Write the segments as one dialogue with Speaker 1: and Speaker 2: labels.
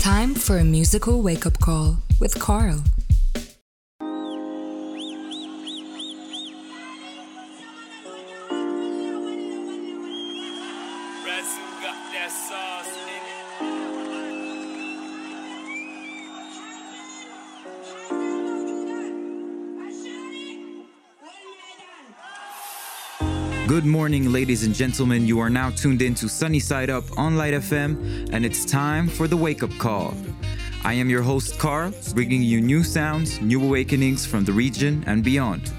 Speaker 1: Time for a musical wake up call with Carl.
Speaker 2: Good morning, ladies and gentlemen. You are now tuned in to Sunny Side Up on Light FM, and it's time for the wake up call. I am your host, Carl, bringing you new sounds, new awakenings from the region and beyond.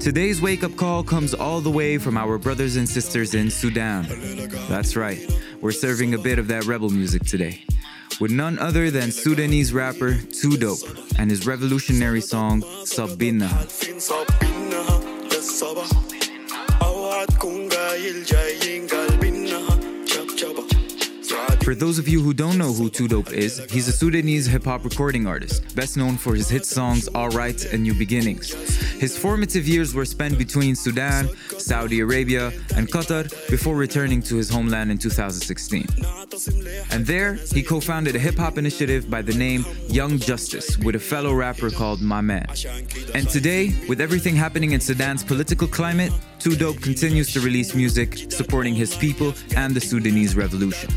Speaker 2: Today's wake up call comes all the way from our brothers and sisters in Sudan. That's right, we're serving a bit of that rebel music today. With none other than Sudanese rapper 2Dope and his revolutionary song Sabina sabah Avat kunga il jayi for those of you who don't know who 2Dope is, he's a Sudanese hip hop recording artist, best known for his hit songs Alright and New Beginnings. His formative years were spent between Sudan, Saudi Arabia, and Qatar before returning to his homeland in 2016. And there, he co founded a hip hop initiative by the name Young Justice with a fellow rapper called My Man. And today, with everything happening in Sudan's political climate, 2Dope continues to release music supporting his people and the Sudanese revolution.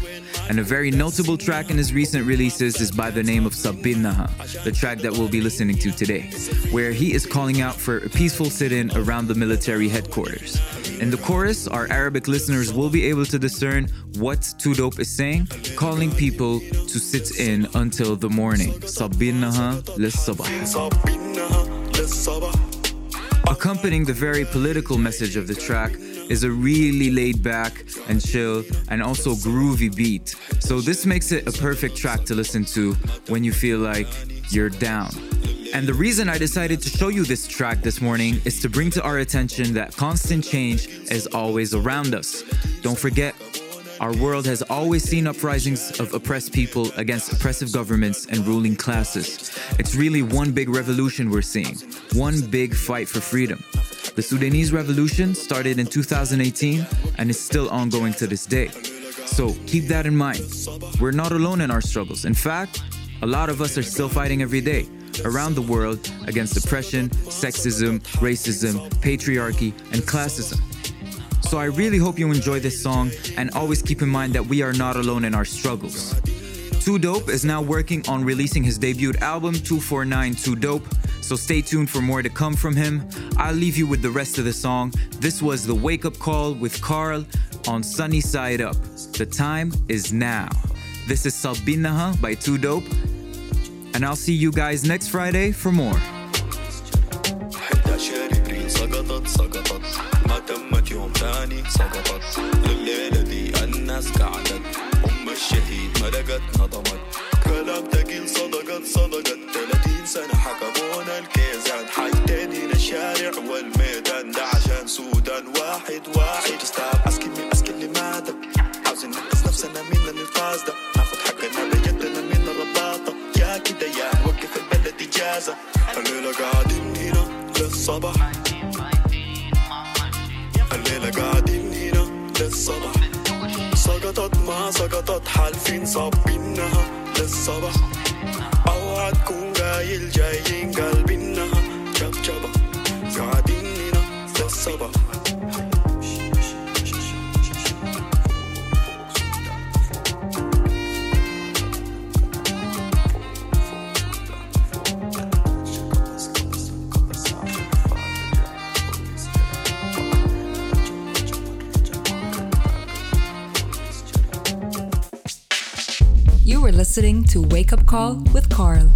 Speaker 2: And a very notable track in his recent releases is by the name of Sabinaha, the track that we'll be listening to today, where he is calling out for a peaceful sit in around the military headquarters. In the chorus, our Arabic listeners will be able to discern what 2Dope is saying, calling people to sit in until the morning. Sabinaha lis sabah. Accompanying the very political message of the track is a really laid back and chill and also groovy beat. So this makes it a perfect track to listen to when you feel like you're down. And the reason I decided to show you this track this morning is to bring to our attention that constant change is always around us. Don't forget, our world has always seen uprisings of oppressed people against oppressive governments and ruling classes. It's really one big revolution we're seeing, one big fight for freedom. The Sudanese revolution started in 2018 and is still ongoing to this day. So keep that in mind. We're not alone in our struggles. In fact, a lot of us are still fighting every day around the world against oppression, sexism, racism, patriarchy, and classism. So I really hope you enjoy this song and always keep in mind that we are not alone in our struggles. 2Dope is now working on releasing his debut album 249 2Dope, so stay tuned for more to come from him. I'll leave you with the rest of the song. This was the wake up call with Carl on Sunny Side Up. The time is now. This is Sabinaha by 2Dope, and I'll see you guys next Friday for more.
Speaker 3: الشهيد ملقت نظمت. كلام تقيل صدقت صدقت. 30 سنة حكمونا الكيزان. حاجتين الشارع والميدان. ده عشان سودان واحد واحد. stop asking me asking لماذا؟ عاوزين ننقذ نفسنا من الانقاذ ده ناخد حقنا بجدنا من الرباطة. يا كده يا نوقف البلد إجازة. الليلة قاعدين هنا للصباح. سقطت حالفين صابينها للصباح. اوعى تكون جاي الجاي.
Speaker 1: You were listening to Wake Up Call with Carl.